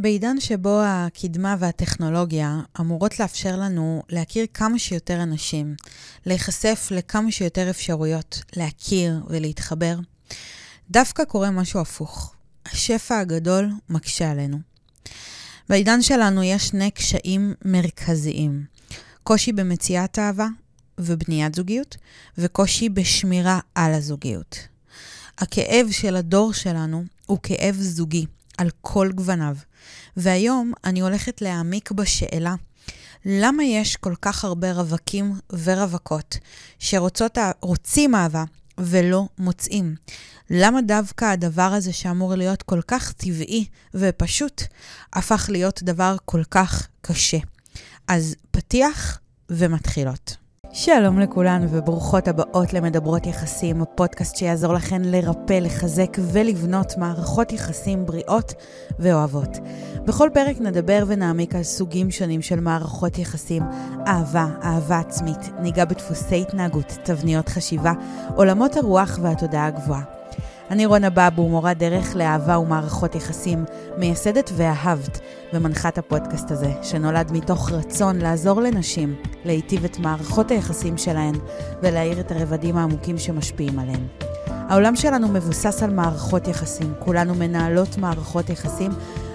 בעידן שבו הקדמה והטכנולוגיה אמורות לאפשר לנו להכיר כמה שיותר אנשים, להיחשף לכמה שיותר אפשרויות, להכיר ולהתחבר, דווקא קורה משהו הפוך. השפע הגדול מקשה עלינו. בעידן שלנו יש שני קשיים מרכזיים. קושי במציאת אהבה ובניית זוגיות, וקושי בשמירה על הזוגיות. הכאב של הדור שלנו הוא כאב זוגי, על כל גווניו. והיום אני הולכת להעמיק בשאלה למה יש כל כך הרבה רווקים ורווקות שרוצים אהבה ולא מוצאים? למה דווקא הדבר הזה שאמור להיות כל כך טבעי ופשוט, הפך להיות דבר כל כך קשה? אז פתיח ומתחילות. שלום לכולן וברוכות הבאות למדברות יחסים, הפודקאסט שיעזור לכן לרפא, לחזק ולבנות מערכות יחסים בריאות ואוהבות. בכל פרק נדבר ונעמיק על סוגים שונים של מערכות יחסים, אהבה, אהבה עצמית, ניגע בדפוסי התנהגות, תבניות חשיבה, עולמות הרוח והתודעה הגבוהה. אני רונה בבו, מורה דרך לאהבה ומערכות יחסים, מייסדת ואהבת ומנחת הפודקאסט הזה, שנולד מתוך רצון לעזור לנשים להיטיב את מערכות היחסים שלהן ולהאיר את הרבדים העמוקים שמשפיעים עליהן. העולם שלנו מבוסס על מערכות יחסים, כולנו מנהלות מערכות יחסים,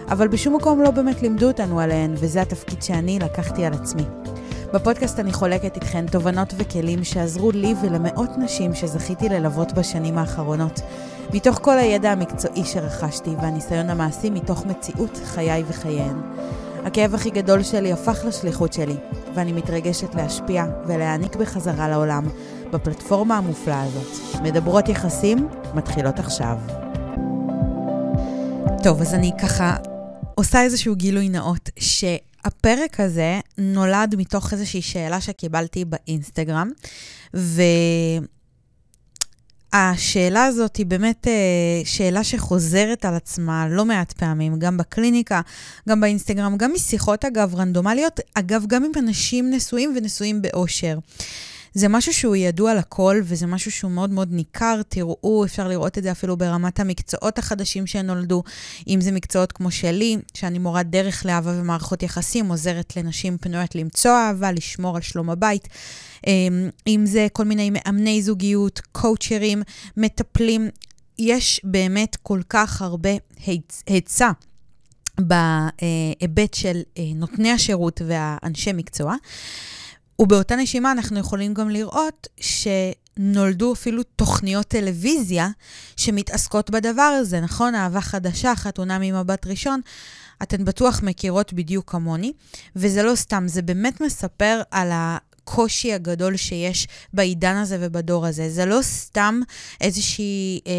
אבל בשום מקום לא באמת לימדו אותנו עליהן, וזה התפקיד שאני לקחתי על עצמי. בפודקאסט אני חולקת איתכן תובנות וכלים שעזרו לי ולמאות נשים שזכיתי ללוות בשנים האחרונות. מתוך כל הידע המקצועי שרכשתי והניסיון המעשי מתוך מציאות חיי וחייהן. הכאב הכי גדול שלי הפך לשליחות שלי, ואני מתרגשת להשפיע ולהעניק בחזרה לעולם בפלטפורמה המופלאה הזאת. מדברות יחסים מתחילות עכשיו. טוב, אז אני ככה עושה איזשהו גילוי נאות, שהפרק הזה נולד מתוך איזושהי שאלה שקיבלתי באינסטגרם, ו... השאלה הזאת היא באמת אה, שאלה שחוזרת על עצמה לא מעט פעמים, גם בקליניקה, גם באינסטגרם, גם משיחות, אגב, רנדומליות, אגב, גם עם אנשים נשואים ונשואים באושר. זה משהו שהוא ידוע לכל, וזה משהו שהוא מאוד מאוד ניכר. תראו, אפשר לראות את זה אפילו ברמת המקצועות החדשים שנולדו, אם זה מקצועות כמו שלי, שאני מורה דרך לאהבה ומערכות יחסים, עוזרת לנשים פנויות למצוא אהבה, לשמור על שלום הבית. אמ, אם זה כל מיני מאמני זוגיות, קואוצ'רים, מטפלים. יש באמת כל כך הרבה היצע. בהיבט של אה, נותני השירות והאנשי מקצוע. ובאותה נשימה אנחנו יכולים גם לראות שנולדו אפילו תוכניות טלוויזיה שמתעסקות בדבר הזה, נכון? אהבה חדשה, חתונה ממבט ראשון. אתן בטוח מכירות בדיוק כמוני, וזה לא סתם, זה באמת מספר על הקושי הגדול שיש בעידן הזה ובדור הזה. זה לא סתם איזושהי, אה,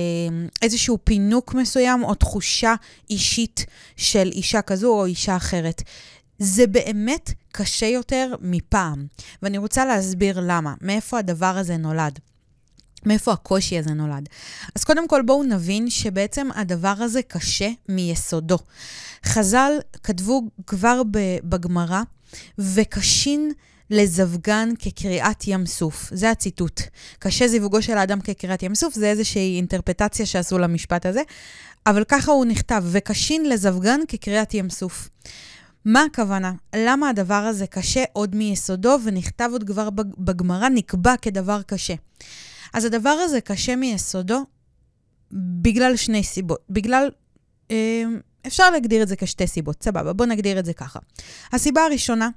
איזשהו פינוק מסוים או תחושה אישית של אישה כזו או אישה אחרת. זה באמת קשה יותר מפעם. ואני רוצה להסביר למה, מאיפה הדבר הזה נולד. מאיפה הקושי הזה נולד? אז קודם כל בואו נבין שבעצם הדבר הזה קשה מיסודו. חז"ל כתבו כבר בגמרא, וקשין לזווגן כקריאת ים סוף. זה הציטוט. קשה זיווגו של האדם כקריאת ים סוף, זה איזושהי אינטרפטציה שעשו למשפט הזה, אבל ככה הוא נכתב, וקשין לזווגן כקריאת ים סוף. מה הכוונה? למה הדבר הזה קשה עוד מיסודו ונכתב עוד כבר בגמרא, נקבע כדבר קשה? אז הדבר הזה קשה מיסודו בגלל שני סיבות. בגלל, אה, אפשר להגדיר את זה כשתי סיבות, סבבה, בואו נגדיר את זה ככה. הסיבה הראשונה,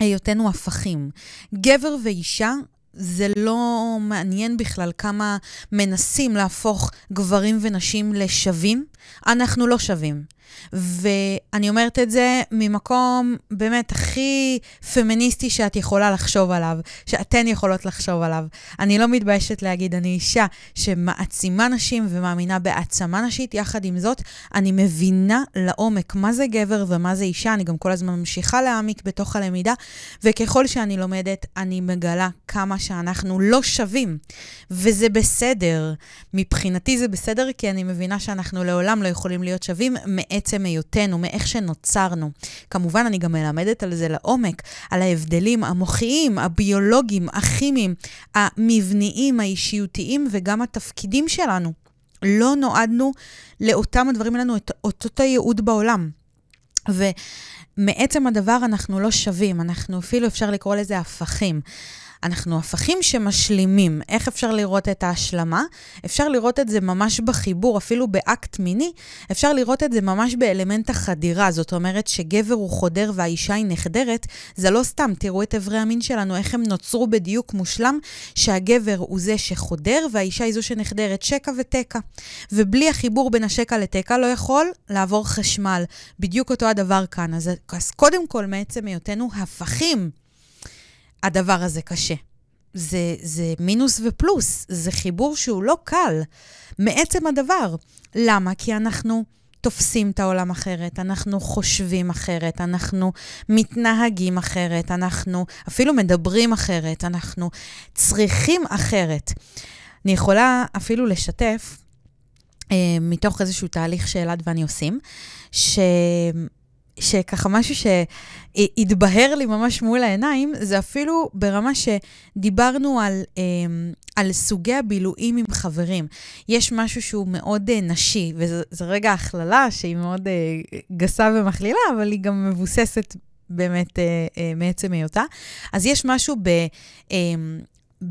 היותנו הפכים. גבר ואישה זה לא מעניין בכלל כמה מנסים להפוך גברים ונשים לשווים. אנחנו לא שווים. ואני אומרת את זה ממקום באמת הכי פמיניסטי שאת יכולה לחשוב עליו, שאתן יכולות לחשוב עליו. אני לא מתביישת להגיד, אני אישה שמעצימה נשים ומאמינה בהעצמה נשית. יחד עם זאת, אני מבינה לעומק מה זה גבר ומה זה אישה. אני גם כל הזמן ממשיכה להעמיק בתוך הלמידה, וככל שאני לומדת, אני מגלה כמה שאנחנו לא שווים. וזה בסדר. מבחינתי זה בסדר, כי אני מבינה שאנחנו לעולם לא יכולים להיות שווים מעצם היותנו, מאיך שנוצרנו. כמובן, אני גם מלמדת על זה לעומק, על ההבדלים המוחיים, הביולוגיים, הכימיים, המבניים, האישיותיים וגם התפקידים שלנו. לא נועדנו לאותם הדברים, אין לנו את אותו ייעוד בעולם. ומעצם הדבר אנחנו לא שווים, אנחנו אפילו אפשר לקרוא לזה הפכים. אנחנו הפכים שמשלימים. איך אפשר לראות את ההשלמה? אפשר לראות את זה ממש בחיבור, אפילו באקט מיני, אפשר לראות את זה ממש באלמנט החדירה. זאת אומרת שגבר הוא חודר והאישה היא נחדרת, זה לא סתם, תראו את אברי המין שלנו, איך הם נוצרו בדיוק מושלם, שהגבר הוא זה שחודר והאישה היא זו שנחדרת, שקע ותקע. ובלי החיבור בין השקע לתקע לא יכול לעבור חשמל. בדיוק אותו הדבר כאן. אז, אז קודם כל, מעצם היותנו הפכים, הדבר הזה קשה. זה, זה מינוס ופלוס, זה חיבור שהוא לא קל, מעצם הדבר. למה? כי אנחנו תופסים את העולם אחרת, אנחנו חושבים אחרת, אנחנו מתנהגים אחרת, אנחנו אפילו מדברים אחרת, אנחנו צריכים אחרת. אני יכולה אפילו לשתף, אה, מתוך איזשהו תהליך שאלעד ואני עושים, ש... שככה משהו שהתבהר לי ממש מול העיניים, זה אפילו ברמה שדיברנו על, אמ, על סוגי הבילויים עם חברים. יש משהו שהוא מאוד אה, נשי, וזה רגע הכללה שהיא מאוד אה, גסה ומכלילה, אבל היא גם מבוססת באמת אה, מעצם היותה. אז יש משהו ב...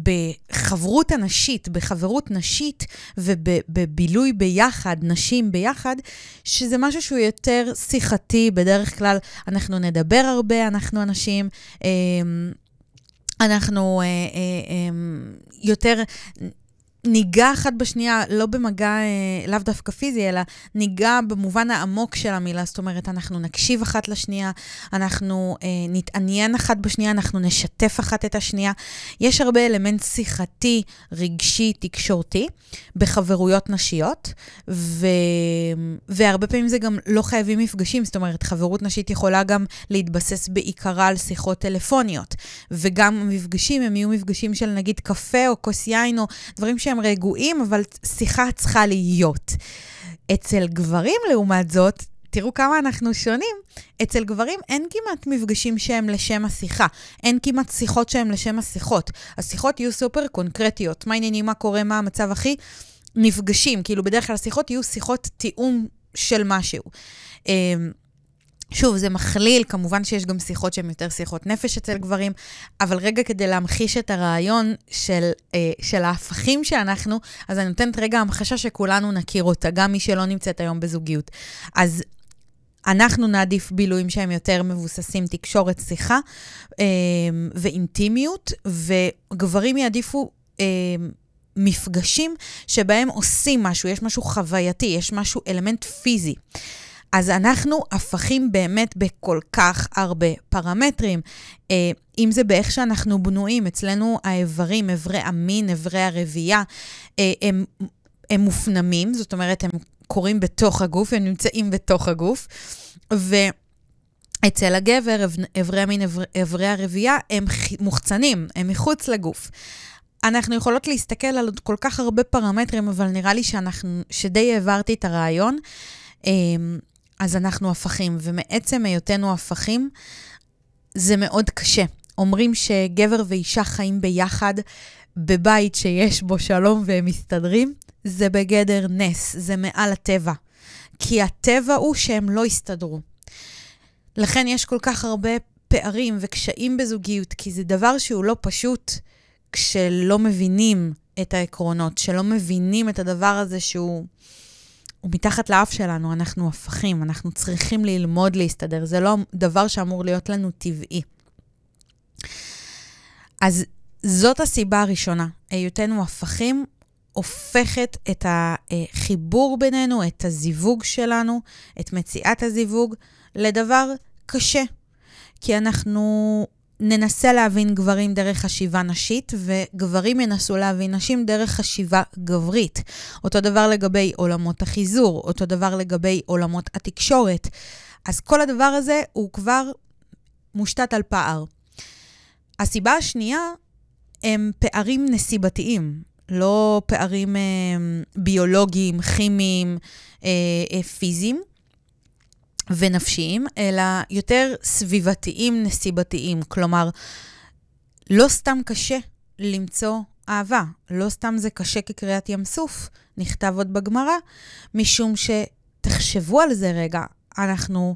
בחברות הנשית, בחברות נשית ובבילוי ביחד, נשים ביחד, שזה משהו שהוא יותר שיחתי, בדרך כלל אנחנו נדבר הרבה, אנחנו אנשים, אמ, אנחנו אה, אה, אמ, יותר ניגע אחת בשנייה, לא במגע אה, לאו דווקא פיזי, אלא ניגע במובן העמוק של המילה. זאת אומרת, אנחנו נקשיב אחת לשנייה, אנחנו אה, נתעניין אחת בשנייה, אנחנו נשתף אחת את השנייה. יש הרבה אלמנט שיחתי, רגשי, תקשורתי, בחברויות נשיות, ו... והרבה פעמים זה גם לא חייבים מפגשים. זאת אומרת, חברות נשית יכולה גם להתבסס בעיקרה על שיחות טלפוניות, וגם המפגשים הם יהיו מפגשים של נגיד קפה או כוס יין או דברים ש... שהם רגועים, אבל שיחה צריכה להיות. אצל גברים, לעומת זאת, תראו כמה אנחנו שונים. אצל גברים אין כמעט מפגשים שהם לשם השיחה. אין כמעט שיחות שהם לשם השיחות. השיחות יהיו סופר קונקרטיות. מה העניינים, מה קורה, מה המצב הכי... נפגשים, כאילו בדרך כלל השיחות יהיו שיחות תיאום של משהו. שוב, זה מכליל, כמובן שיש גם שיחות שהן יותר שיחות נפש אצל גברים, אבל רגע כדי להמחיש את הרעיון של, אה, של ההפכים שאנחנו, אז אני נותנת רגע המחשה שכולנו נכיר אותה, גם מי שלא נמצאת היום בזוגיות. אז אנחנו נעדיף בילויים שהם יותר מבוססים תקשורת, שיחה אה, ואינטימיות, וגברים יעדיפו... אה, מפגשים שבהם עושים משהו, יש משהו חווייתי, יש משהו, אלמנט פיזי. אז אנחנו הפכים באמת בכל כך הרבה פרמטרים. אה, אם זה באיך שאנחנו בנויים, אצלנו האיברים, איברי המין, איברי הרבייה, אה, הם, הם מופנמים, זאת אומרת, הם קורים בתוך הגוף, הם נמצאים בתוך הגוף. ו... אצל הגבר, איברי המין, איברי הרבייה, הם מוחצנים, הם מחוץ לגוף. אנחנו יכולות להסתכל על עוד כל כך הרבה פרמטרים, אבל נראה לי שאנחנו, שדי העברתי את הרעיון. אז אנחנו הפכים, ומעצם היותנו הפכים, זה מאוד קשה. אומרים שגבר ואישה חיים ביחד בבית שיש בו שלום והם מסתדרים, זה בגדר נס, זה מעל הטבע. כי הטבע הוא שהם לא הסתדרו. לכן יש כל כך הרבה פערים וקשיים בזוגיות, כי זה דבר שהוא לא פשוט כשלא מבינים את העקרונות, שלא מבינים את הדבר הזה שהוא... הוא מתחת לאף שלנו, אנחנו הפכים, אנחנו צריכים ללמוד להסתדר, זה לא דבר שאמור להיות לנו טבעי. אז זאת הסיבה הראשונה, היותנו הפכים הופכת את החיבור בינינו, את הזיווג שלנו, את מציאת הזיווג, לדבר קשה. כי אנחנו ננסה להבין גברים דרך חשיבה נשית, וגברים ינסו להבין נשים דרך חשיבה גברית. אותו דבר לגבי עולמות החיזור, אותו דבר לגבי עולמות התקשורת. אז כל הדבר הזה הוא כבר מושתת על פער. הסיבה השנייה הם פערים נסיבתיים, לא פערים אה, ביולוגיים, כימיים, אה, אה, פיזיים. ונפשיים, אלא יותר סביבתיים, נסיבתיים. כלומר, לא סתם קשה למצוא אהבה, לא סתם זה קשה כקריאת ים סוף, נכתב עוד בגמרא, משום שתחשבו על זה רגע, אנחנו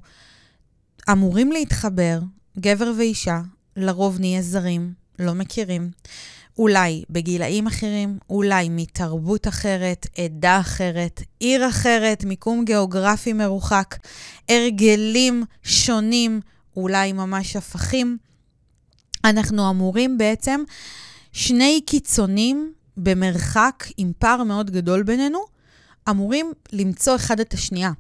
אמורים להתחבר, גבר ואישה, לרוב נהיה זרים, לא מכירים. אולי בגילאים אחרים, אולי מתרבות אחרת, עדה אחרת, עיר אחרת, מיקום גיאוגרפי מרוחק, הרגלים שונים, אולי ממש הפכים. אנחנו אמורים בעצם שני קיצונים במרחק עם פער מאוד גדול בינינו, אמורים למצוא אחד את השנייה.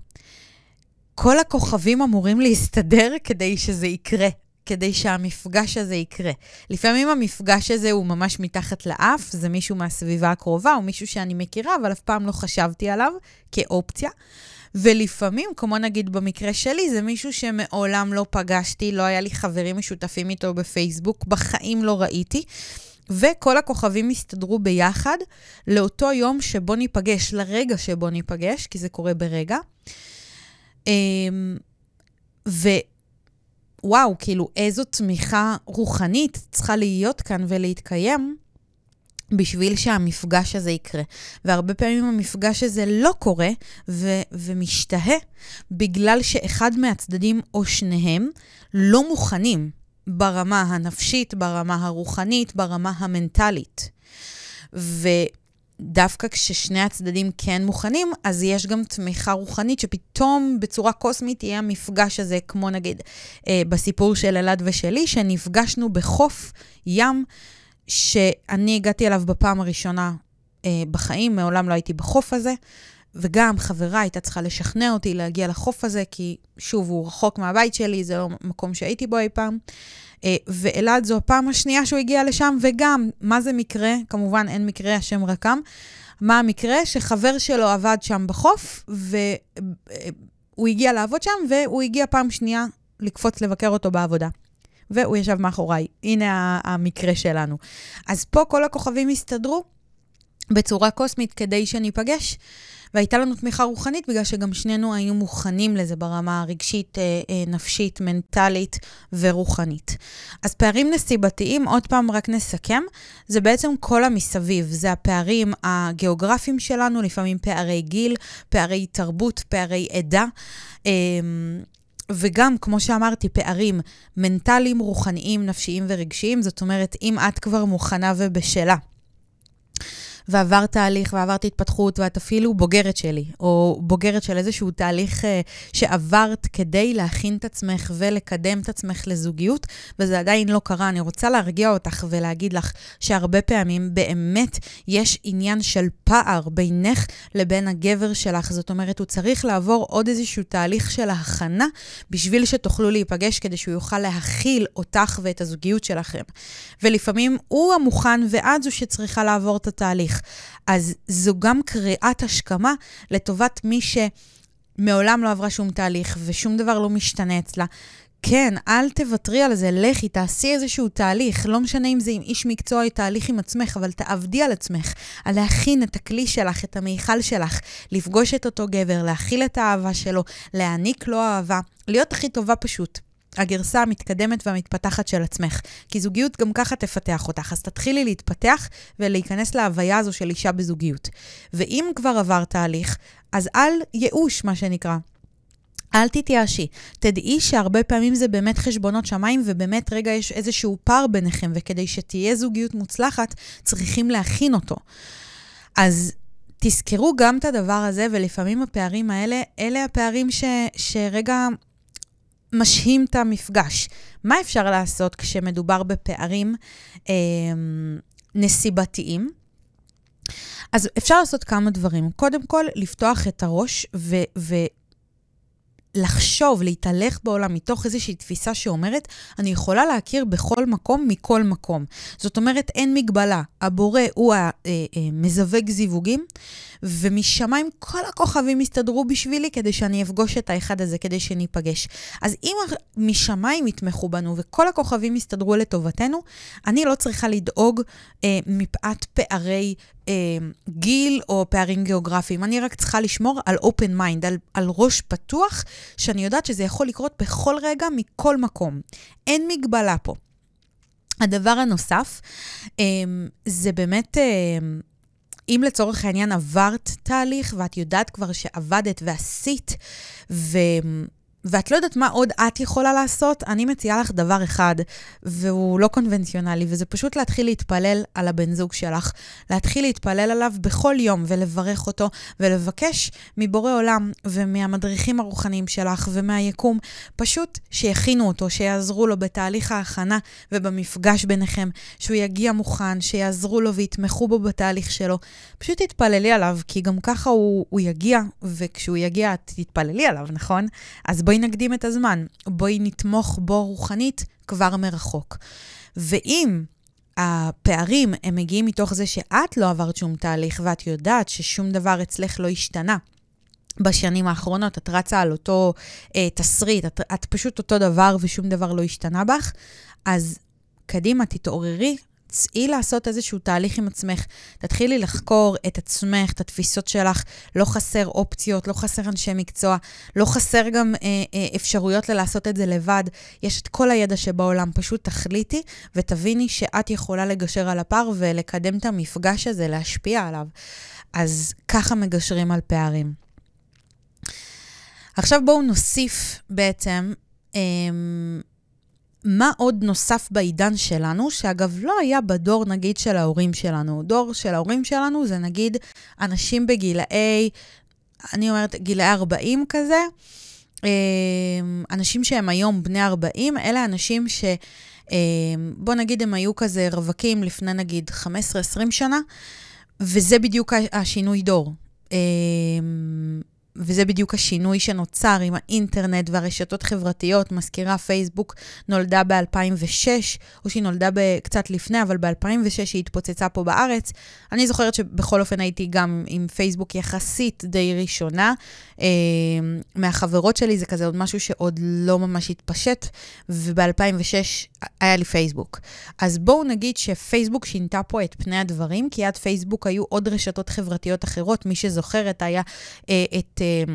כל הכוכבים אמורים להסתדר כדי שזה יקרה. כדי שהמפגש הזה יקרה. לפעמים המפגש הזה הוא ממש מתחת לאף, זה מישהו מהסביבה הקרובה, או מישהו שאני מכירה, אבל אף פעם לא חשבתי עליו כאופציה. ולפעמים, כמו נגיד במקרה שלי, זה מישהו שמעולם לא פגשתי, לא היה לי חברים משותפים איתו בפייסבוק, בחיים לא ראיתי. וכל הכוכבים הסתדרו ביחד לאותו יום שבו ניפגש, לרגע שבו ניפגש, כי זה קורה ברגע. אמ, ו... וואו, כאילו, איזו תמיכה רוחנית צריכה להיות כאן ולהתקיים בשביל שהמפגש הזה יקרה. והרבה פעמים המפגש הזה לא קורה ו- ומשתהה בגלל שאחד מהצדדים או שניהם לא מוכנים ברמה הנפשית, ברמה הרוחנית, ברמה המנטלית. ו... דווקא כששני הצדדים כן מוכנים, אז יש גם תמיכה רוחנית שפתאום בצורה קוסמית יהיה המפגש הזה, כמו נגיד אה, בסיפור של אלעד ושלי, שנפגשנו בחוף ים, שאני הגעתי אליו בפעם הראשונה אה, בחיים, מעולם לא הייתי בחוף הזה, וגם חברה הייתה צריכה לשכנע אותי להגיע לחוף הזה, כי שוב, הוא רחוק מהבית שלי, זה לא מקום שהייתי בו אי פעם. אה, ואלעד זו הפעם השנייה שהוא הגיע לשם, וגם, מה זה מקרה? כמובן, אין מקרה, השם רקם. מה המקרה? שחבר שלו עבד שם בחוף, והוא הגיע לעבוד שם, והוא הגיע פעם שנייה לקפוץ לבקר אותו בעבודה. והוא ישב מאחוריי. הנה המקרה שלנו. אז פה כל הכוכבים הסתדרו בצורה קוסמית כדי שניפגש. והייתה לנו תמיכה רוחנית בגלל שגם שנינו היינו מוכנים לזה ברמה הרגשית, אה, אה, נפשית, מנטלית ורוחנית. אז פערים נסיבתיים, עוד פעם רק נסכם, זה בעצם כל המסביב. זה הפערים הגיאוגרפיים שלנו, לפעמים פערי גיל, פערי תרבות, פערי עדה. אה, וגם, כמו שאמרתי, פערים מנטליים, רוחניים, נפשיים ורגשיים. זאת אומרת, אם את כבר מוכנה ובשלה ועברת תהליך ועברת התפתחות, ואת אפילו בוגרת שלי, או בוגרת של איזשהו תהליך uh, שעברת כדי להכין את עצמך ולקדם את עצמך לזוגיות, וזה עדיין לא קרה. אני רוצה להרגיע אותך ולהגיד לך שהרבה פעמים באמת יש עניין של פער בינך לבין הגבר שלך. זאת אומרת, הוא צריך לעבור עוד איזשהו תהליך של הכנה בשביל שתוכלו להיפגש, כדי שהוא יוכל להכיל אותך ואת הזוגיות שלכם. ולפעמים הוא המוכן ואת זו שצריכה לעבור את התהליך. תהליך. אז זו גם קריאת השכמה לטובת מי שמעולם לא עברה שום תהליך ושום דבר לא משתנה אצלה. כן, אל תוותרי על זה, לכי, תעשי איזשהו תהליך. לא משנה אם זה עם איש מקצוע או תהליך עם עצמך, אבל תעבדי על עצמך, על להכין את הכלי שלך, את המיכל שלך, לפגוש את אותו גבר, להכיל את האהבה שלו, להעניק לו אהבה, להיות הכי טובה פשוט. הגרסה המתקדמת והמתפתחת של עצמך. כי זוגיות גם ככה תפתח אותך, אז תתחילי להתפתח ולהיכנס להוויה הזו של אישה בזוגיות. ואם כבר עבר תהליך, אז אל ייאוש, מה שנקרא. אל תתייאשי. תדעי שהרבה פעמים זה באמת חשבונות שמיים, ובאמת רגע יש איזשהו פער ביניכם, וכדי שתהיה זוגיות מוצלחת, צריכים להכין אותו. אז תזכרו גם את הדבר הזה, ולפעמים הפערים האלה, אלה הפערים ש, שרגע משהים את המפגש. מה אפשר לעשות כשמדובר בפערים אה, נסיבתיים? אז אפשר לעשות כמה דברים. קודם כל, לפתוח את הראש ו... לחשוב, להתהלך בעולם מתוך איזושהי תפיסה שאומרת, אני יכולה להכיר בכל מקום מכל מקום. זאת אומרת, אין מגבלה. הבורא הוא המזווג זיווגים, ומשמיים כל הכוכבים יסתדרו בשבילי כדי שאני אפגוש את האחד הזה, כדי שניפגש. אז אם משמיים יתמכו בנו וכל הכוכבים יסתדרו לטובתנו, אני לא צריכה לדאוג אה, מפאת פערי אה, גיל או פערים גיאוגרפיים. אני רק צריכה לשמור על open mind, על, על ראש פתוח, שאני יודעת שזה יכול לקרות בכל רגע, מכל מקום. אין מגבלה פה. הדבר הנוסף, אה, זה באמת... אה, אם לצורך העניין עברת תהליך ואת יודעת כבר שעבדת ועשית, ו... ואת לא יודעת מה עוד את יכולה לעשות, אני מציעה לך דבר אחד, והוא לא קונבנציונלי, וזה פשוט להתחיל להתפלל על הבן זוג שלך. להתחיל להתפלל עליו בכל יום ולברך אותו, ולבקש מבורא עולם ומהמדריכים הרוחניים שלך ומהיקום, פשוט שיכינו אותו, שיעזרו לו בתהליך ההכנה ובמפגש ביניכם, שהוא יגיע מוכן, שיעזרו לו ויתמכו בו בתהליך שלו. פשוט תתפללי עליו, כי גם ככה הוא, הוא יגיע, וכשהוא יגיע, את תתפללי עליו, נכון? אז בואי נקדים את הזמן, בואי נתמוך בו רוחנית כבר מרחוק. ואם הפערים הם מגיעים מתוך זה שאת לא עברת שום תהליך ואת יודעת ששום דבר אצלך לא השתנה, בשנים האחרונות, את רצה על אותו אה, תסריט, את, את פשוט אותו דבר ושום דבר לא השתנה בך, אז קדימה, תתעוררי, צאי לעשות איזשהו תהליך עם עצמך. תתחילי לחקור את עצמך, את התפיסות שלך. לא חסר אופציות, לא חסר אנשי מקצוע, לא חסר גם אה, אה, אפשרויות ללעשות את זה לבד. יש את כל הידע שבעולם. פשוט תחליטי ותביני שאת יכולה לגשר על הפער ולקדם את המפגש הזה, להשפיע עליו. אז ככה מגשרים על פערים. עכשיו בואו נוסיף בעצם אה, מה עוד נוסף בעידן שלנו, שאגב לא היה בדור נגיד של ההורים שלנו. דור של ההורים שלנו זה נגיד אנשים בגילאי, אני אומרת גילאי 40 כזה, אה, אנשים שהם היום בני 40, אלה אנשים ש... אה, בוא נגיד הם היו כזה רווקים לפני נגיד 15-20 שנה, וזה בדיוק השינוי דור. וזה בדיוק השינוי שנוצר עם האינטרנט והרשתות חברתיות. מזכירה, פייסבוק נולדה ב-2006, או שהיא נולדה קצת לפני, אבל ב-2006 היא התפוצצה פה בארץ. אני זוכרת שבכל אופן הייתי גם עם פייסבוק יחסית די ראשונה. אה, מהחברות שלי זה כזה עוד משהו שעוד לא ממש התפשט, וב-2006 היה לי פייסבוק. אז בואו נגיד שפייסבוק שינתה פה את פני הדברים, כי עד פייסבוק היו עוד רשתות חברתיות אחרות. מי שזוכרת היה אה, את... אה,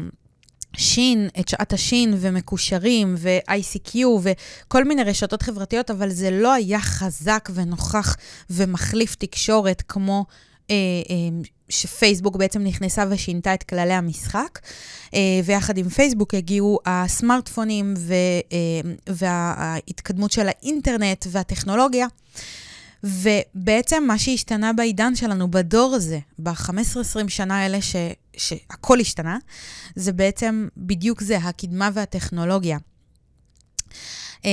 שין, את שעת השין ומקושרים ו-ICQ וכל מיני רשתות חברתיות, אבל זה לא היה חזק ונוכח ומחליף תקשורת כמו אה, אה, שפייסבוק בעצם נכנסה ושינתה את כללי המשחק, אה, ויחד עם פייסבוק הגיעו הסמארטפונים אה, וההתקדמות של האינטרנט והטכנולוגיה. ובעצם מה שהשתנה בעידן שלנו, בדור הזה, ב-15-20 שנה האלה ש, שהכל השתנה, זה בעצם בדיוק זה, הקדמה והטכנולוגיה. Um,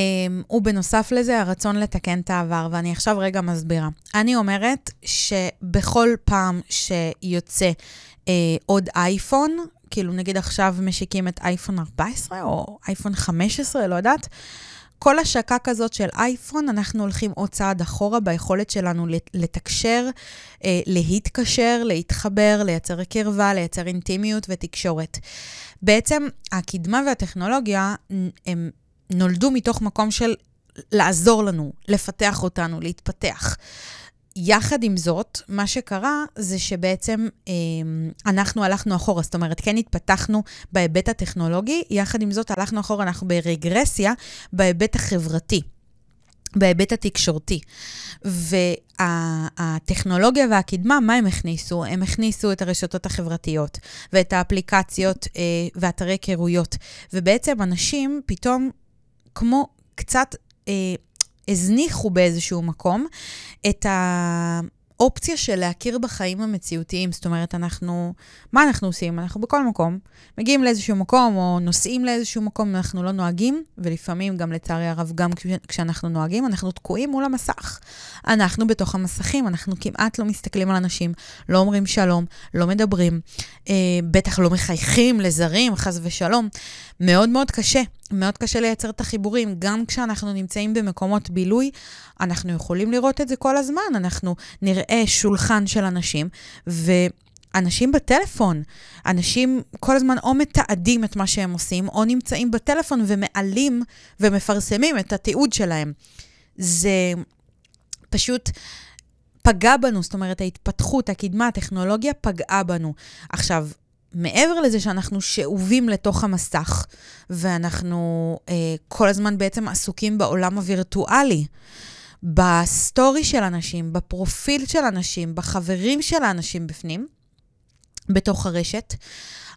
ובנוסף לזה, הרצון לתקן את העבר, ואני עכשיו רגע מסבירה. אני אומרת שבכל פעם שיוצא uh, עוד אייפון, כאילו נגיד עכשיו משיקים את אייפון 14 או אייפון 15, לא יודעת, כל השקה כזאת של אייפון, אנחנו הולכים עוד צעד אחורה ביכולת שלנו לתקשר, אה, להתקשר, להתחבר, לייצר קרבה, לייצר אינטימיות ותקשורת. בעצם הקדמה והטכנולוגיה הם נולדו מתוך מקום של לעזור לנו, לפתח אותנו, להתפתח. יחד עם זאת, מה שקרה זה שבעצם אה, אנחנו הלכנו אחורה, זאת אומרת, כן התפתחנו בהיבט הטכנולוגי, יחד עם זאת הלכנו אחורה, אנחנו ברגרסיה בהיבט החברתי. בהיבט התקשורתי. והטכנולוגיה והקדמה, מה הם הכניסו? הם הכניסו את הרשתות החברתיות ואת האפליקציות אה, ואתרי היכרויות. ובעצם אנשים פתאום כמו קצת אה, הזניחו באיזשהו מקום את ה... אופציה של להכיר בחיים המציאותיים. זאת אומרת, אנחנו, מה אנחנו עושים? אנחנו בכל מקום. מגיעים לאיזשהו מקום או נוסעים לאיזשהו מקום, אנחנו לא נוהגים, ולפעמים גם לצערי הרב, גם כשאנחנו נוהגים, אנחנו תקועים מול המסך. אנחנו בתוך המסכים, אנחנו כמעט לא מסתכלים על אנשים, לא אומרים שלום, לא מדברים, אה, בטח לא מחייכים לזרים, חס ושלום. מאוד מאוד קשה. מאוד קשה לייצר את החיבורים. גם כשאנחנו נמצאים במקומות בילוי, אנחנו יכולים לראות את זה כל הזמן. אנחנו נראה שולחן של אנשים, ו... אנשים בטלפון, אנשים כל הזמן או מתעדים את מה שהם עושים, או נמצאים בטלפון ומעלים ומפרסמים את התיעוד שלהם. זה פשוט פגע בנו, זאת אומרת, ההתפתחות, הקדמה, הטכנולוגיה פגעה בנו. עכשיו, מעבר לזה שאנחנו שאובים לתוך המסך, ואנחנו אה, כל הזמן בעצם עסוקים בעולם הווירטואלי, בסטורי של אנשים, בפרופיל של אנשים, בחברים של האנשים בפנים, בתוך הרשת,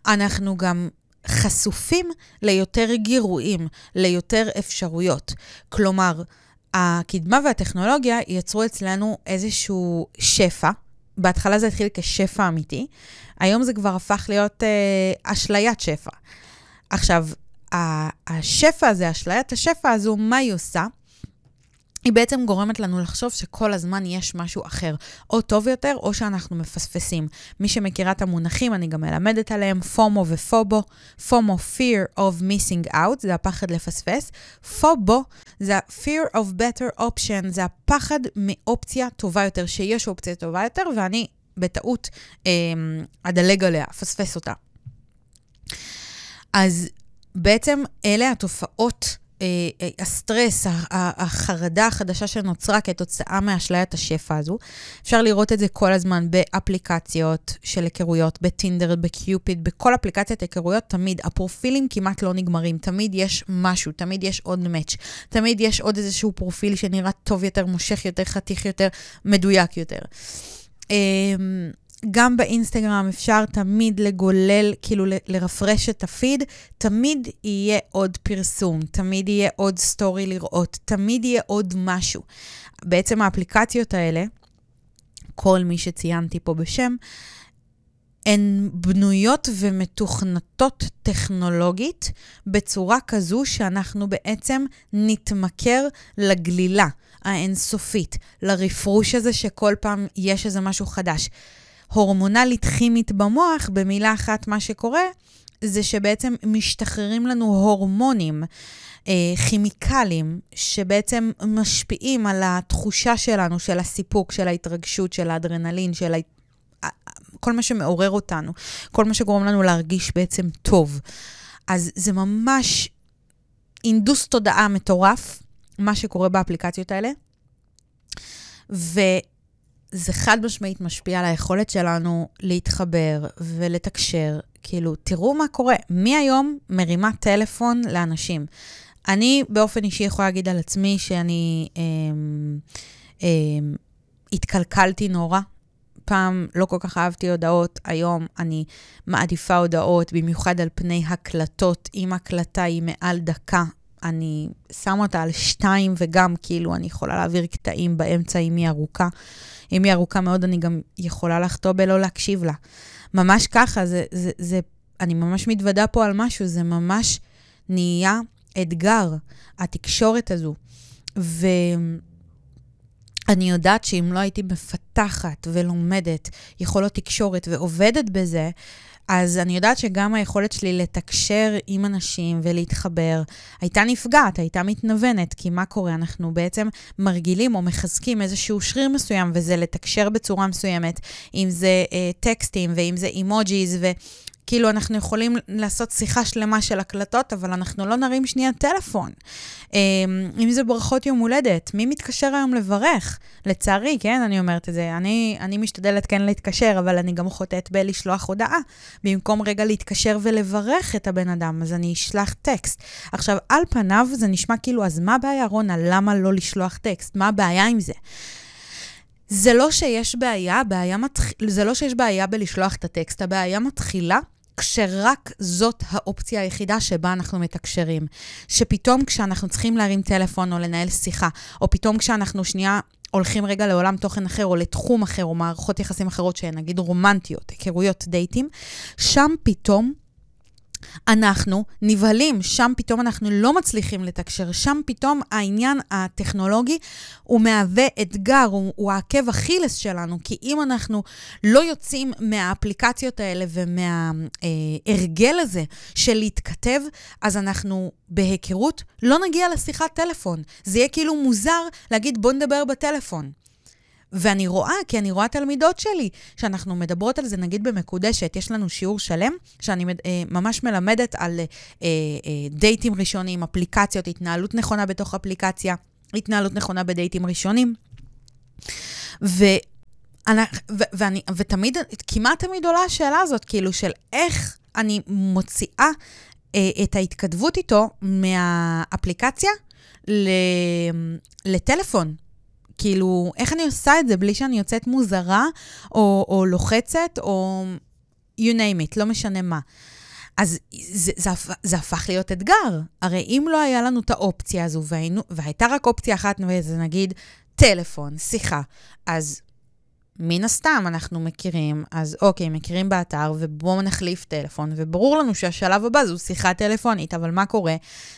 אנחנו גם חשופים ליותר גירויים, ליותר אפשרויות. כלומר, הקדמה והטכנולוגיה יצרו אצלנו איזשהו שפע. בהתחלה זה התחיל כשפע אמיתי, היום זה כבר הפך להיות אה, אשליית שפע. עכשיו, השפע הזה, אשליית השפע הזו, מה היא עושה? היא בעצם גורמת לנו לחשוב שכל הזמן יש משהו אחר, או טוב יותר, או שאנחנו מפספסים. מי שמכירה את המונחים, אני גם מלמדת עליהם, פומו ופובו. פומו, fear of missing out, זה הפחד לפספס. פובו, זה ה-fear of better option, זה הפחד מאופציה טובה יותר, שיש אופציה טובה יותר, ואני בטעות אה, אדלג עליה, אפספס אותה. אז בעצם אלה התופעות הסטרס, החרדה החדשה שנוצרה כתוצאה מאשליית השפע הזו. אפשר לראות את זה כל הזמן באפליקציות של היכרויות, בטינדר, בקיופיד, בכל אפליקציית היכרויות, תמיד הפרופילים כמעט לא נגמרים, תמיד יש משהו, תמיד יש עוד מאץ', תמיד יש עוד איזשהו פרופיל שנראה טוב יותר, מושך יותר, חתיך יותר, מדויק יותר. גם באינסטגרם אפשר תמיד לגולל, כאילו לרפרש את הפיד, תמיד יהיה עוד פרסום, תמיד יהיה עוד סטורי לראות, תמיד יהיה עוד משהו. בעצם האפליקציות האלה, כל מי שציינתי פה בשם, הן בנויות ומתוכנתות טכנולוגית בצורה כזו שאנחנו בעצם נתמכר לגלילה האינסופית, לרפרוש הזה שכל פעם יש איזה משהו חדש. הורמונלית כימית במוח, במילה אחת מה שקורה, זה שבעצם משתחררים לנו הורמונים אה, כימיקלים, שבעצם משפיעים על התחושה שלנו, של הסיפוק, של ההתרגשות, של האדרנלין, של ה... כל מה שמעורר אותנו, כל מה שגורם לנו להרגיש בעצם טוב. אז זה ממש אינדוס תודעה מטורף, מה שקורה באפליקציות האלה. ו... זה חד משמעית משפיע על היכולת שלנו להתחבר ולתקשר. כאילו, תראו מה קורה. מי היום מרימה טלפון לאנשים? אני באופן אישי יכולה להגיד על עצמי שאני אה, אה, התקלקלתי נורא. פעם לא כל כך אהבתי הודעות, היום אני מעדיפה הודעות, במיוחד על פני הקלטות. אם הקלטה היא מעל דקה, אני שמה אותה על שתיים, וגם כאילו אני יכולה להעביר קטעים באמצע אם היא ארוכה. אם היא ארוכה מאוד, אני גם יכולה לחטוא בלא להקשיב לה. ממש ככה, זה, זה, זה, אני ממש מתוודה פה על משהו, זה ממש נהיה אתגר, התקשורת הזו. ואני יודעת שאם לא הייתי מפתחת ולומדת יכולות תקשורת ועובדת בזה, אז אני יודעת שגם היכולת שלי לתקשר עם אנשים ולהתחבר הייתה נפגעת, הייתה מתנוונת, כי מה קורה? אנחנו בעצם מרגילים או מחזקים איזשהו שריר מסוים, וזה לתקשר בצורה מסוימת, אם זה אה, טקסטים ואם זה אימוג'יז. כאילו, אנחנו יכולים לעשות שיחה שלמה של הקלטות, אבל אנחנו לא נרים שנייה טלפון. אמ, אם זה ברכות יום הולדת, מי מתקשר היום לברך? לצערי, כן, אני אומרת את זה. אני, אני משתדלת כן להתקשר, אבל אני גם חוטאת בלשלוח הודעה. במקום רגע להתקשר ולברך את הבן אדם, אז אני אשלח טקסט. עכשיו, על פניו זה נשמע כאילו, אז מה הבעיה, רונה? למה לא לשלוח טקסט? מה הבעיה עם זה? זה לא שיש בעיה, בעיה מתח... זה לא שיש בעיה בלשלוח את הטקסט, הבעיה מתחילה כשרק זאת האופציה היחידה שבה אנחנו מתקשרים. שפתאום כשאנחנו צריכים להרים טלפון או לנהל שיחה, או פתאום כשאנחנו שנייה הולכים רגע לעולם תוכן אחר, או לתחום אחר, או מערכות יחסים אחרות שהן נגיד רומנטיות, היכרויות, דייטים, שם פתאום אנחנו נבהלים, שם פתאום אנחנו לא מצליחים לתקשר, שם פתאום העניין הטכנולוגי הוא מהווה אתגר, הוא, הוא העקב אכילס שלנו, כי אם אנחנו לא יוצאים מהאפליקציות האלה ומההרגל אה, הזה של להתכתב, אז אנחנו בהיכרות לא נגיע לשיחת טלפון. זה יהיה כאילו מוזר להגיד בוא נדבר בטלפון. ואני רואה, כי אני רואה תלמידות שלי, שאנחנו מדברות על זה, נגיד במקודשת, יש לנו שיעור שלם, שאני אה, ממש מלמדת על אה, אה, דייטים ראשונים, אפליקציות, התנהלות נכונה בתוך אפליקציה, התנהלות נכונה בדייטים ראשונים. ו... אני, ו- ואני, ותמיד, כמעט תמיד עולה השאלה הזאת, כאילו, של איך אני מוציאה אה, את ההתכתבות איתו מהאפליקציה לטלפון. כאילו, איך אני עושה את זה בלי שאני יוצאת מוזרה, או, או לוחצת, או you name it, לא משנה מה. אז זה, זה, זה הפך להיות אתגר. הרי אם לא היה לנו את האופציה הזו, והיינו, והייתה רק אופציה אחת, וזה נגיד טלפון, שיחה, אז מן הסתם אנחנו מכירים, אז אוקיי, מכירים באתר, ובואו נחליף טלפון, וברור לנו שהשלב הבא זו שיחה טלפונית, אבל מה קורה?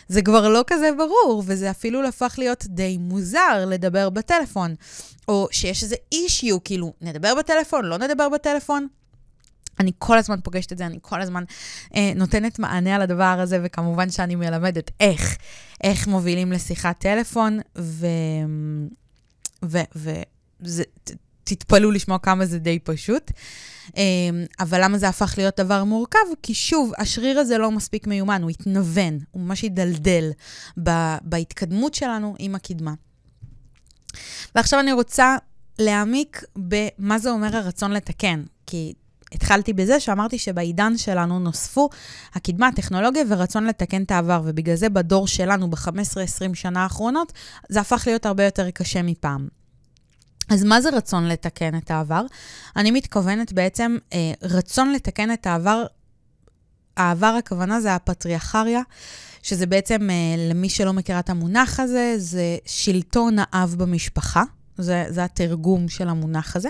זה כבר לא כזה ברור, וזה אפילו הפך להיות די מוזר לדבר בטלפון. או שיש איזה אישיו, כאילו, נדבר בטלפון, לא נדבר בטלפון. אני כל הזמן פוגשת את זה, אני כל הזמן אה, נותנת מענה על הדבר הזה, וכמובן שאני מלמדת איך, איך מובילים לשיחת טלפון, ו... ו... ו... זה, תתפלאו לשמוע כמה זה די פשוט. אמ, אבל למה זה הפך להיות דבר מורכב? כי שוב, השריר הזה לא מספיק מיומן, הוא התנוון, הוא ממש הידלדל בהתקדמות שלנו עם הקדמה. ועכשיו אני רוצה להעמיק במה זה אומר הרצון לתקן, כי התחלתי בזה שאמרתי שבעידן שלנו נוספו הקדמה, הטכנולוגיה ורצון לתקן את העבר, ובגלל זה בדור שלנו, ב-15-20 שנה האחרונות, זה הפך להיות הרבה יותר קשה מפעם. אז מה זה רצון לתקן את העבר? אני מתכוונת בעצם אה, רצון לתקן את העבר, העבר הכוונה זה הפטריארכריה, שזה בעצם, אה, למי שלא מכירה את המונח הזה, זה שלטון האב במשפחה. זה, זה התרגום של המונח הזה.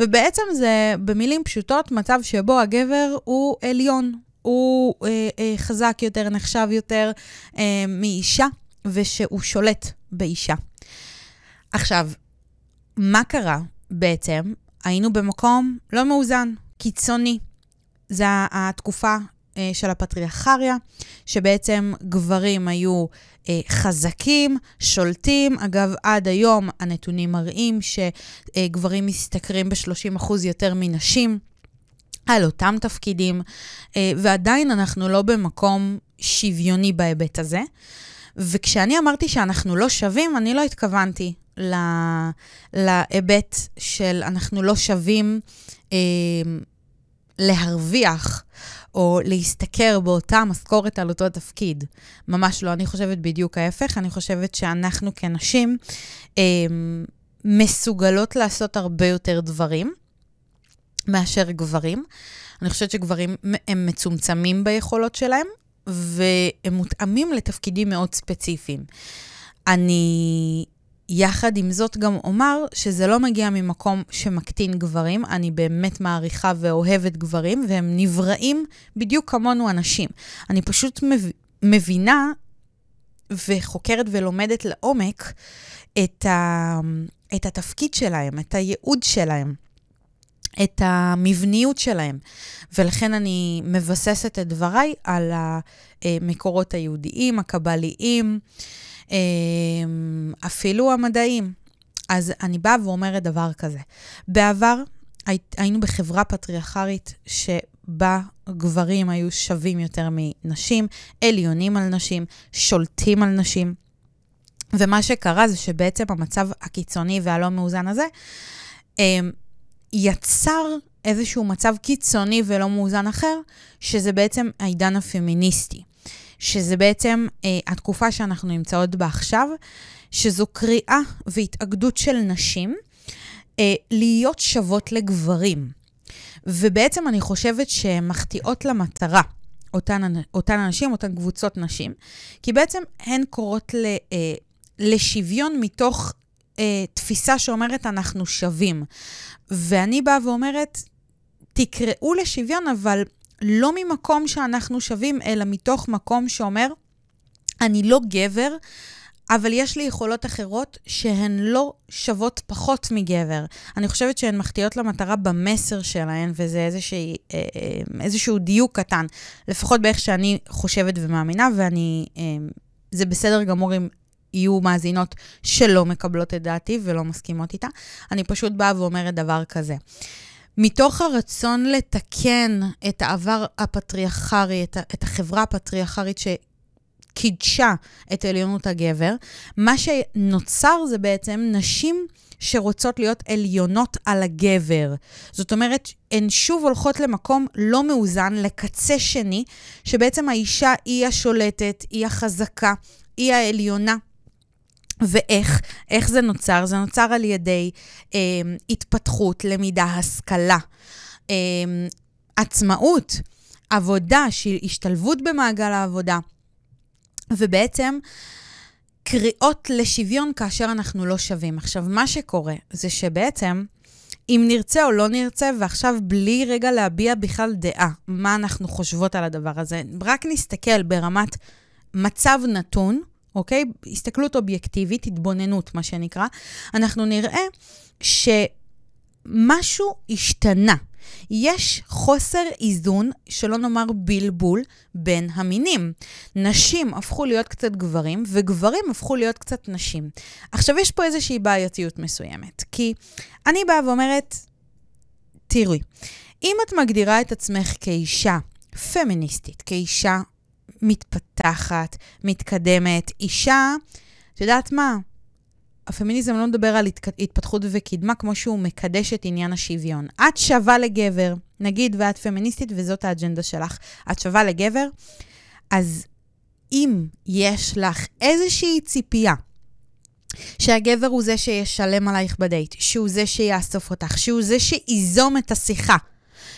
ובעצם זה, במילים פשוטות, מצב שבו הגבר הוא עליון, הוא אה, אה, חזק יותר, נחשב יותר אה, מאישה, ושהוא שולט באישה. עכשיו, מה קרה בעצם? היינו במקום לא מאוזן, קיצוני. זו התקופה אה, של הפטריארכריה, שבעצם גברים היו אה, חזקים, שולטים. אגב, עד היום הנתונים מראים שגברים משתכרים ב-30% יותר מנשים. על אותם תפקידים, אה, ועדיין אנחנו לא במקום שוויוני בהיבט הזה. וכשאני אמרתי שאנחנו לא שווים, אני לא התכוונתי להיבט של אנחנו לא שווים אה, להרוויח או להשתכר באותה משכורת על אותו תפקיד. ממש לא, אני חושבת בדיוק ההפך. אני חושבת שאנחנו כנשים אה, מסוגלות לעשות הרבה יותר דברים מאשר גברים. אני חושבת שגברים הם מצומצמים ביכולות שלהם, והם מותאמים לתפקידים מאוד ספציפיים. אני יחד עם זאת גם אומר שזה לא מגיע ממקום שמקטין גברים, אני באמת מעריכה ואוהבת גברים, והם נבראים בדיוק כמונו אנשים. אני פשוט מב... מבינה וחוקרת ולומדת לעומק את, ה... את התפקיד שלהם, את הייעוד שלהם. את המבניות שלהם. ולכן אני מבססת את דבריי על המקורות היהודיים, הקבליים, אפילו המדעים. אז אני באה ואומרת דבר כזה. בעבר היינו בחברה פטריארכרית שבה גברים היו שווים יותר מנשים, עליונים על נשים, שולטים על נשים. ומה שקרה זה שבעצם המצב הקיצוני והלא מאוזן הזה אמ, יצר איזשהו מצב קיצוני ולא מאוזן אחר, שזה בעצם העידן הפמיניסטי. שזה בעצם אה, התקופה שאנחנו נמצאות בה עכשיו, שזו קריאה והתאגדות של נשים אה, להיות שוות לגברים. ובעצם אני חושבת שהן מחטיאות למטרה, אותן, אותן אנשים, אותן קבוצות נשים, כי בעצם הן קוראות ל, אה, לשוויון מתוך אה, תפיסה שאומרת אנחנו שווים. ואני באה ואומרת, תקראו לשוויון, אבל לא ממקום שאנחנו שווים, אלא מתוך מקום שאומר, אני לא גבר, אבל יש לי יכולות אחרות שהן לא שוות פחות מגבר. אני חושבת שהן מחטיאות למטרה במסר שלהן, וזה איזושהי, אה, אה, איזשהו דיוק קטן, לפחות באיך שאני חושבת ומאמינה, ואני... אה, זה בסדר גמור אם יהיו מאזינות שלא מקבלות את דעתי ולא מסכימות איתה. אני פשוט באה ואומרת דבר כזה. מתוך הרצון לתקן את העבר הפטריארכרי, את, את החברה הפטריארכרית שקידשה את עליונות הגבר, מה שנוצר זה בעצם נשים שרוצות להיות עליונות על הגבר. זאת אומרת, הן שוב הולכות למקום לא מאוזן, לקצה שני, שבעצם האישה היא השולטת, היא החזקה, היא העליונה. ואיך? איך זה נוצר? זה נוצר על ידי אה, התפתחות, למידה, השכלה, אה, עצמאות. עבודה, השתלבות במעגל העבודה, ובעצם קריאות לשוויון כאשר אנחנו לא שווים. עכשיו, מה שקורה זה שבעצם, אם נרצה או לא נרצה, ועכשיו בלי רגע להביע בכלל דעה, מה אנחנו חושבות על הדבר הזה, רק נסתכל ברמת מצב נתון, אוקיי? הסתכלות אובייקטיבית, התבוננות, מה שנקרא, אנחנו נראה שמשהו השתנה. יש חוסר איזון, שלא נאמר בלבול, בין המינים. נשים הפכו להיות קצת גברים, וגברים הפכו להיות קצת נשים. עכשיו, יש פה איזושהי בעייתיות מסוימת, כי אני באה ואומרת, תראי, אם את מגדירה את עצמך כאישה פמיניסטית, כאישה מתפתחת, מתקדמת, אישה, את יודעת מה? הפמיניזם לא מדבר על התפתחות וקדמה כמו שהוא מקדש את עניין השוויון. את שווה לגבר, נגיד ואת פמיניסטית וזאת האג'נדה שלך, את שווה לגבר, אז אם יש לך איזושהי ציפייה שהגבר הוא זה שישלם עלייך בדייט, שהוא זה שיאסוף אותך, שהוא זה שייזום את השיחה,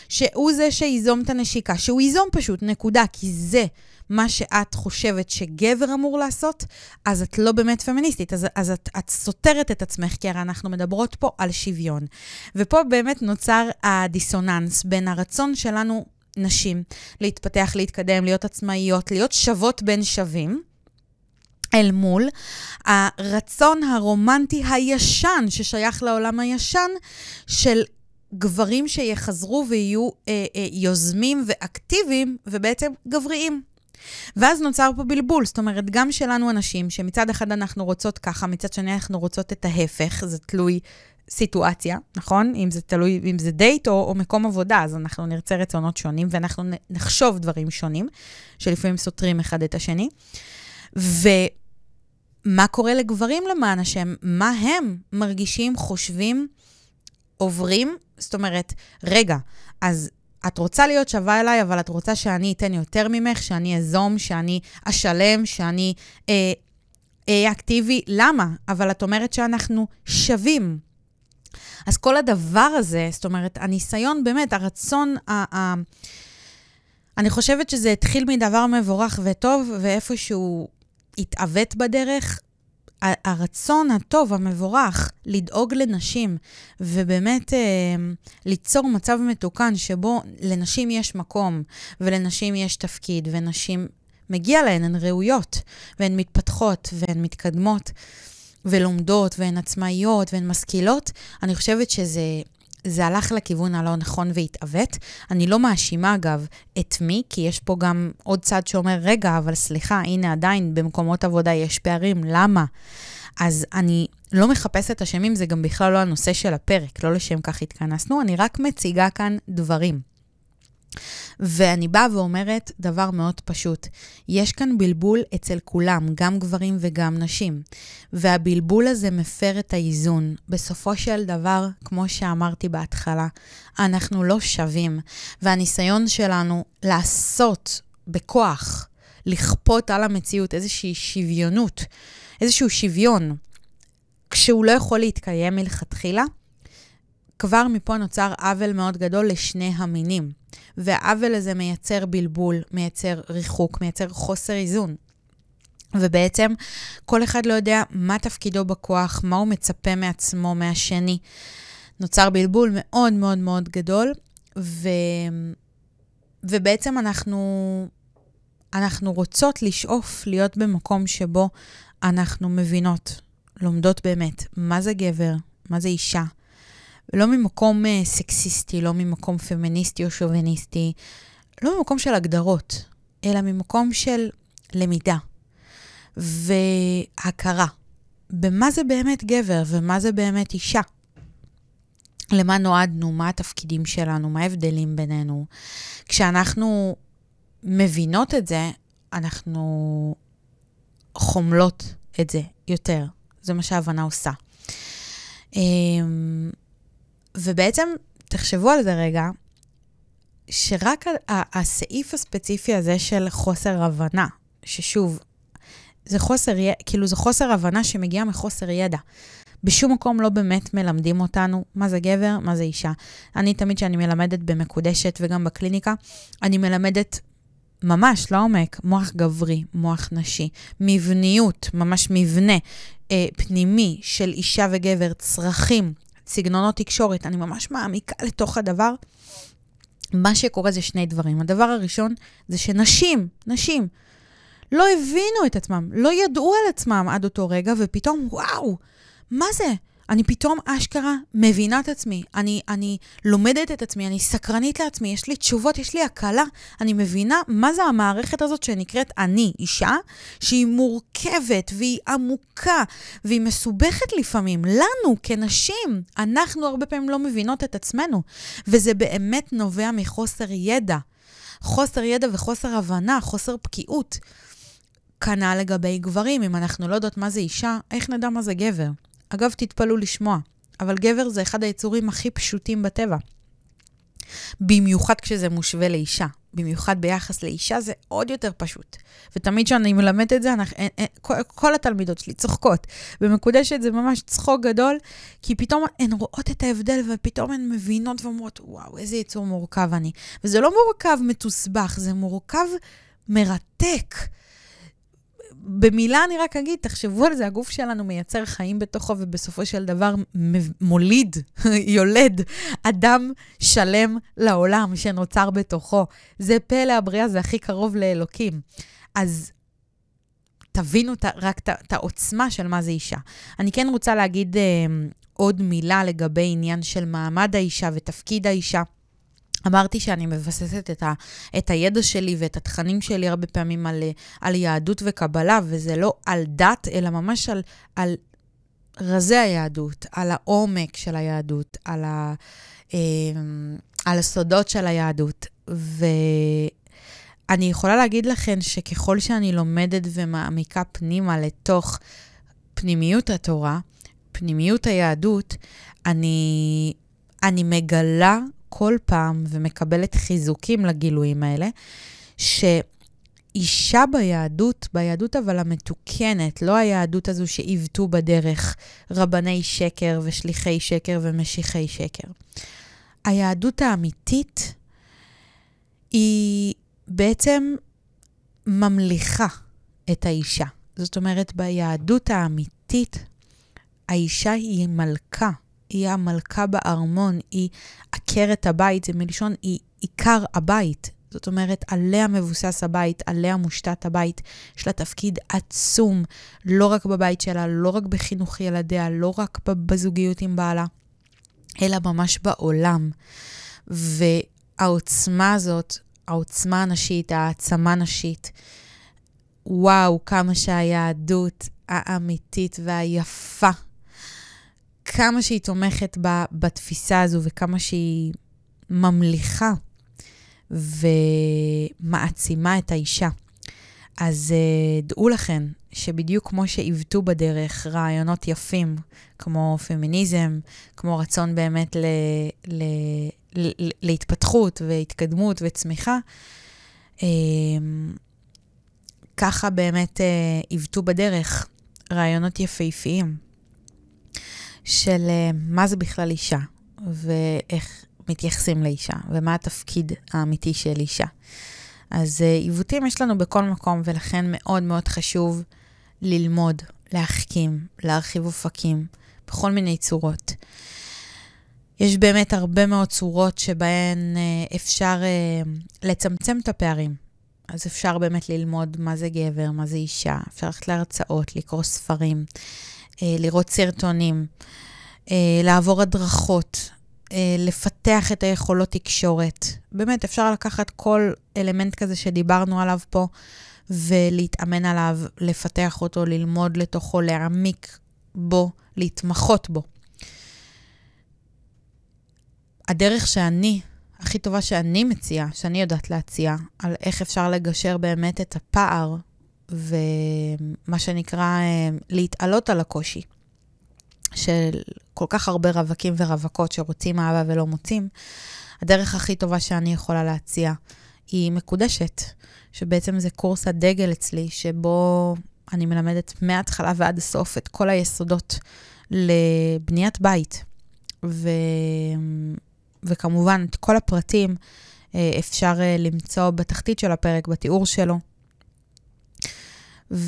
שהוא זה שייזום את הנשיקה, שהוא ייזום פשוט, נקודה, כי זה מה שאת חושבת שגבר אמור לעשות, אז את לא באמת פמיניסטית, אז, אז את, את סותרת את עצמך, כי הרי אנחנו מדברות פה על שוויון. ופה באמת נוצר הדיסוננס בין הרצון שלנו, נשים, להתפתח, להתקדם, להיות עצמאיות, להיות שוות בין שווים. אל מול הרצון הרומנטי הישן ששייך לעולם הישן של גברים שיחזרו ויהיו אה, אה, יוזמים ואקטיביים ובעצם גבריים. ואז נוצר פה בלבול, זאת אומרת, גם שלנו אנשים, שמצד אחד אנחנו רוצות ככה, מצד שני אנחנו רוצות את ההפך, זה תלוי סיטואציה, נכון? אם זה תלוי, אם זה דייט או, או מקום עבודה, אז אנחנו נרצה רצונות שונים, ואנחנו נחשוב דברים שונים, שלפעמים סותרים אחד את השני. ומה קורה לגברים למען השם? מה הם מרגישים, חושבים, עוברים? זאת אומרת, רגע, אז את רוצה להיות שווה אליי, אבל את רוצה שאני אתן יותר ממך, שאני אזום, שאני אשלם, שאני אהיה אה, אקטיבי. למה? אבל את אומרת שאנחנו שווים. אז כל הדבר הזה, זאת אומרת, הניסיון, באמת, הרצון, ה- ה- אני חושבת שזה התחיל מדבר מבורך וטוב, ואיפשהו התעוות בדרך, הרצון הטוב, המבורך, לדאוג לנשים, ובאמת אה, ליצור מצב מתוקן שבו לנשים יש מקום, ולנשים יש תפקיד, ונשים, מגיע להן, הן ראויות, והן מתפתחות, והן מתקדמות, ולומדות, והן עצמאיות, והן משכילות, אני חושבת שזה זה הלך לכיוון הלא נכון והתעוות. אני לא מאשימה, אגב, את מי, כי יש פה גם עוד צד שאומר, רגע, אבל סליחה, הנה עדיין במקומות עבודה יש פערים, למה? אז אני לא מחפשת אשמים, זה גם בכלל לא הנושא של הפרק, לא לשם כך התכנסנו, אני רק מציגה כאן דברים. ואני באה ואומרת דבר מאוד פשוט, יש כאן בלבול אצל כולם, גם גברים וגם נשים, והבלבול הזה מפר את האיזון. בסופו של דבר, כמו שאמרתי בהתחלה, אנחנו לא שווים, והניסיון שלנו לעשות בכוח, לכפות על המציאות איזושהי שוויונות, איזשהו שוויון, כשהוא לא יכול להתקיים מלכתחילה, כבר מפה נוצר עוול מאוד גדול לשני המינים. והעוול הזה מייצר בלבול, מייצר ריחוק, מייצר חוסר איזון. ובעצם כל אחד לא יודע מה תפקידו בכוח, מה הוא מצפה מעצמו, מהשני. נוצר בלבול מאוד מאוד מאוד גדול, ו... ובעצם אנחנו, אנחנו רוצות לשאוף להיות במקום שבו אנחנו מבינות, לומדות באמת, מה זה גבר, מה זה אישה, לא ממקום uh, סקסיסטי, לא ממקום פמיניסטי או שוביניסטי, לא ממקום של הגדרות, אלא ממקום של למידה והכרה במה זה באמת גבר ומה זה באמת אישה. למה נועדנו, מה התפקידים שלנו, מה ההבדלים בינינו. כשאנחנו מבינות את זה, אנחנו חומלות את זה יותר. זה מה שההבנה עושה. ובעצם, תחשבו על זה רגע, שרק הסעיף הספציפי הזה של חוסר הבנה, ששוב, זה חוסר, כאילו זה חוסר הבנה שמגיע מחוסר ידע. בשום מקום לא באמת מלמדים אותנו מה זה גבר, מה זה אישה. אני תמיד כשאני מלמדת במקודשת וגם בקליניקה, אני מלמדת ממש לעומק, מוח גברי, מוח נשי, מבניות, ממש מבנה אה, פנימי של אישה וגבר, צרכים, סגנונות תקשורת, אני ממש מעמיקה לתוך הדבר. מה שקורה זה שני דברים. הדבר הראשון זה שנשים, נשים, לא הבינו את עצמם, לא ידעו על עצמם עד אותו רגע, ופתאום, וואו, מה זה? אני פתאום אשכרה מבינה את עצמי, אני, אני לומדת את עצמי, אני סקרנית לעצמי, יש לי תשובות, יש לי הקלה, אני מבינה מה זה המערכת הזאת שנקראת אני, אישה, שהיא מורכבת והיא עמוקה והיא מסובכת לפעמים. לנו, כנשים, אנחנו הרבה פעמים לא מבינות את עצמנו, וזה באמת נובע מחוסר ידע. חוסר ידע וחוסר הבנה, חוסר בקיאות. כנ"ל לגבי גברים, אם אנחנו לא יודעות מה זה אישה, איך נדע מה זה גבר? אגב, תתפלאו לשמוע, אבל גבר זה אחד היצורים הכי פשוטים בטבע. במיוחד כשזה מושווה לאישה. במיוחד ביחס לאישה זה עוד יותר פשוט. ותמיד כשאני מלמדת את זה, אני, אין, אין, כל, כל התלמידות שלי צוחקות. במקודשת זה ממש צחוק גדול, כי פתאום הן רואות את ההבדל ופתאום הן מבינות ואומרות, וואו, איזה יצור מורכב אני. וזה לא מורכב מתוסבך, זה מורכב מרתק. במילה אני רק אגיד, תחשבו על זה, הגוף שלנו מייצר חיים בתוכו, ובסופו של דבר מוליד, יולד אדם שלם לעולם שנוצר בתוכו. זה פלא הבריאה, זה הכי קרוב לאלוקים. אז תבינו רק את העוצמה של מה זה אישה. אני כן רוצה להגיד אה, עוד מילה לגבי עניין של מעמד האישה ותפקיד האישה. אמרתי שאני מבססת את, ה, את הידע שלי ואת התכנים שלי הרבה פעמים על, על יהדות וקבלה, וזה לא על דת, אלא ממש על, על רזי היהדות, על העומק של היהדות, על, ה, אה, על הסודות של היהדות. ואני יכולה להגיד לכם שככל שאני לומדת ומעמיקה פנימה לתוך פנימיות התורה, פנימיות היהדות, אני, אני מגלה כל פעם ומקבלת חיזוקים לגילויים האלה, שאישה ביהדות, ביהדות אבל המתוקנת, לא היהדות הזו שעיוותו בדרך רבני שקר ושליחי שקר ומשיחי שקר. היהדות האמיתית היא בעצם ממליכה את האישה. זאת אומרת, ביהדות האמיתית, האישה היא מלכה. היא המלכה בארמון, היא עקרת הבית, זה מלשון היא עיקר הבית. זאת אומרת, עליה מבוסס הבית, עליה מושתת הבית. יש לה תפקיד עצום, לא רק בבית שלה, לא רק בחינוך ילדיה, לא רק בזוגיות עם בעלה, אלא ממש בעולם. והעוצמה הזאת, העוצמה הנשית, העצמה הנשית, וואו, כמה שהיהדות האמיתית והיפה כמה שהיא תומכת ב, בתפיסה הזו וכמה שהיא ממליכה ומעצימה את האישה. אז uh, דעו לכן שבדיוק כמו שעיוותו בדרך רעיונות יפים, כמו פמיניזם, כמו רצון באמת ל, ל, ל, להתפתחות והתקדמות וצמיחה, uh, ככה באמת uh, עיוותו בדרך רעיונות יפהפיים. של אה, מה זה בכלל אישה, ואיך מתייחסים לאישה, ומה התפקיד האמיתי של אישה. אז אה, עיוותים יש לנו בכל מקום, ולכן מאוד מאוד חשוב ללמוד, להחכים, להרחיב אופקים, בכל מיני צורות. יש באמת הרבה מאוד צורות שבהן אה, אפשר לצמצם את הפערים. אז אפשר באמת ללמוד מה זה גבר, מה זה אישה, אפשר ללכת להרצאות, לקרוא ספרים, לראות סרטונים, אה, לעבור הדרכות, אה, לפתח את היכולות תקשורת. באמת, אפשר לקחת כל אלמנט כזה שדיברנו עליו פה ולהתאמן עליו, לפתח אותו, ללמוד לתוכו, להעמיק בו, להתמחות בו. הדרך שאני, הכי טובה שאני מציעה, שאני יודעת להציע, על איך אפשר לגשר באמת את הפער ומה שנקרא אה, להתעלות על הקושי של כל כך הרבה רווקים ורווקות שרוצים אהבה ולא מוצאים, הדרך הכי טובה שאני יכולה להציע היא מקודשת, שבעצם זה קורס הדגל אצלי, שבו אני מלמדת מההתחלה ועד הסוף את כל היסודות לבניית בית. ו... וכמובן, את כל הפרטים אה, אפשר אה, למצוא בתחתית של הפרק, בתיאור שלו. וזו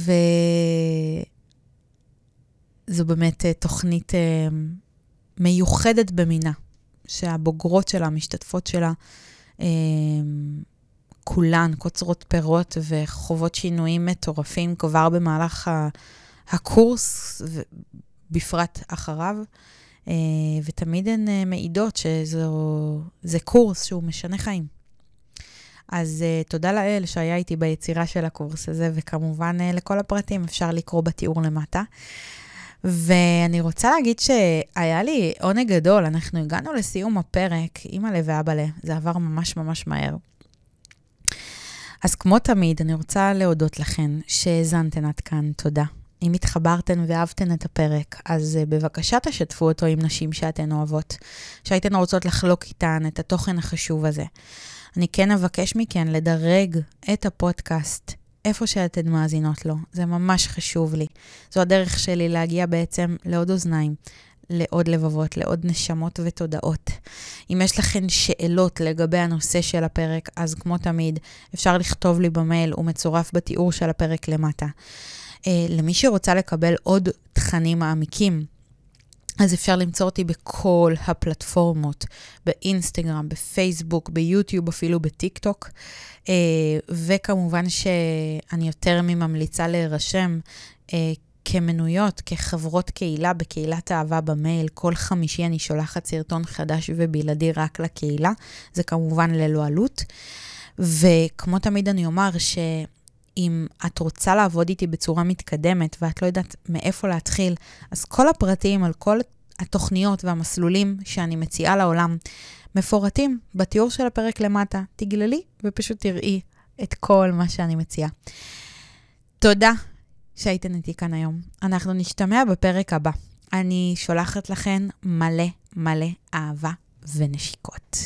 באמת אה, תוכנית מיוחדת במינה, שהבוגרות שלה, המשתתפות שלה, כולן קוצרות פירות וחוות שינויים מטורפים כבר במהלך הקורס, בפרט אחריו. ותמיד הן מעידות שזה קורס שהוא משנה חיים. אז uh, תודה לאל שהיה איתי ביצירה של הקורס הזה, וכמובן uh, לכל הפרטים אפשר לקרוא בתיאור למטה. ואני רוצה להגיד שהיה לי עונג גדול, אנחנו הגענו לסיום הפרק, אימא'לה ואבא'לה, זה עבר ממש ממש מהר. אז כמו תמיד, אני רוצה להודות לכן שהאזנתן עד כאן, תודה. אם התחברתן ואהבתן את הפרק, אז uh, בבקשה תשתפו אותו עם נשים שאתן אוהבות, שהייתן רוצות לחלוק איתן את התוכן החשוב הזה. אני כן אבקש מכן לדרג את הפודקאסט איפה שאתן מאזינות לו. זה ממש חשוב לי. זו הדרך שלי להגיע בעצם לעוד אוזניים, לעוד לבבות, לעוד נשמות ותודעות. אם יש לכן שאלות לגבי הנושא של הפרק, אז כמו תמיד, אפשר לכתוב לי במייל, הוא מצורף בתיאור של הפרק למטה. Uh, למי שרוצה לקבל עוד תכנים מעמיקים, אז אפשר למצוא אותי בכל הפלטפורמות, באינסטגרם, בפייסבוק, ביוטיוב, אפילו בטיק טוק. אה, וכמובן שאני יותר מממליצה להירשם אה, כמנויות, כחברות קהילה בקהילת אהבה במייל. כל חמישי אני שולחת סרטון חדש ובלעדי רק לקהילה. זה כמובן ללא עלות. וכמו תמיד אני אומר ש... אם את רוצה לעבוד איתי בצורה מתקדמת ואת לא יודעת מאיפה להתחיל, אז כל הפרטים על כל התוכניות והמסלולים שאני מציעה לעולם מפורטים בתיאור של הפרק למטה. תגללי ופשוט תראי את כל מה שאני מציעה. תודה שהייתן איתי כאן היום. אנחנו נשתמע בפרק הבא. אני שולחת לכן מלא מלא אהבה ונשיקות.